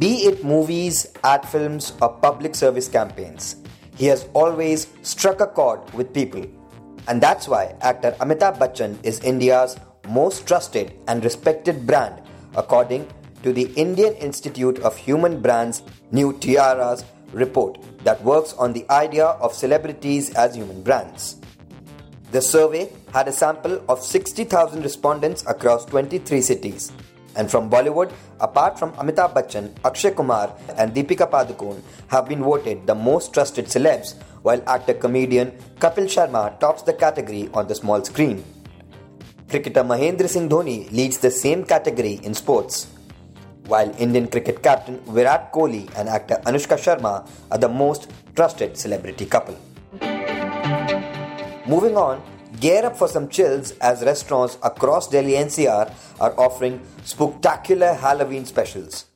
Be it movies, ad films, or public service campaigns, he has always struck a chord with people. And that's why actor Amitabh Bachchan is India's most trusted and respected brand, according to the Indian Institute of Human Brands New Tiaras report that works on the idea of celebrities as human brands. The survey had a sample of 60,000 respondents across 23 cities. And from Bollywood, apart from Amitabh Bachchan, Akshay Kumar, and Deepika Padukone, have been voted the most trusted celebs, while actor comedian Kapil Sharma tops the category on the small screen. Cricketer Mahendra Singh Dhoni leads the same category in sports, while Indian cricket captain Virat Kohli and actor Anushka Sharma are the most trusted celebrity couple. Moving on, gear up for some chills as restaurants across Delhi NCR are offering spectacular Halloween specials.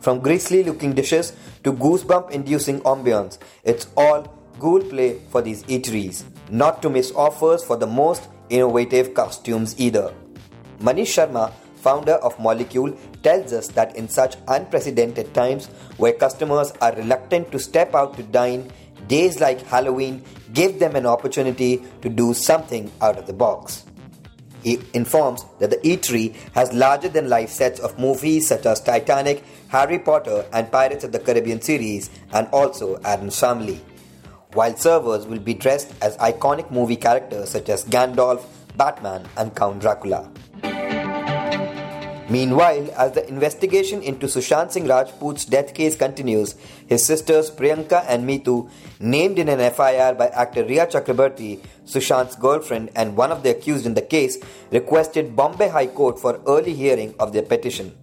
From grisly looking dishes to goosebump inducing ambience, it's all ghoul play for these eateries. Not to miss offers for the most innovative costumes either. Manish Sharma, founder of Molecule, tells us that in such unprecedented times where customers are reluctant to step out to dine, days like Halloween give them an opportunity to do something out of the box. He informs that the eatery has larger than life sets of movies such as Titanic, Harry Potter, and Pirates of the Caribbean series, and also Addams Family. While servers will be dressed as iconic movie characters such as Gandalf, Batman, and Count Dracula. Meanwhile, as the investigation into Sushant Singh Rajput's death case continues, his sisters Priyanka and Meetu, named in an FIR by actor Rhea Chakraborty, Sushant's girlfriend and one of the accused in the case, requested Bombay High Court for early hearing of their petition.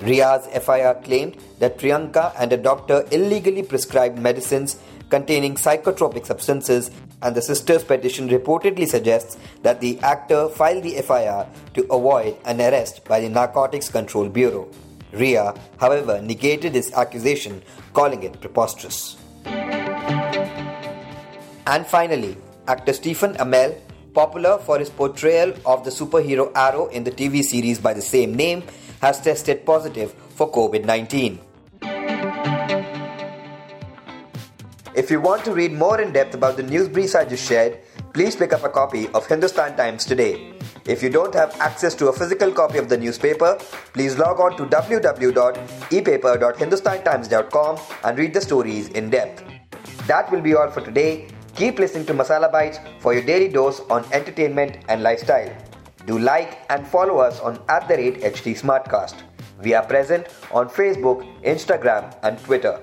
Rhea's FIR claimed that Priyanka and a doctor illegally prescribed medicines containing psychotropic substances, and the sister's petition reportedly suggests that the actor filed the FIR to avoid an arrest by the Narcotics Control Bureau. Rhea, however, negated this accusation, calling it preposterous. And finally, actor Stephen Amell, popular for his portrayal of the superhero Arrow in the TV series by the same name, has tested positive for COVID 19. If you want to read more in depth about the news briefs I just shared, please pick up a copy of Hindustan Times today. If you don't have access to a physical copy of the newspaper, please log on to www.epaper.hindustantimes.com and read the stories in depth. That will be all for today. Keep listening to Masala Bites for your daily dose on entertainment and lifestyle. Do like and follow us on at the rate HT Smartcast. We are present on Facebook, Instagram, and Twitter.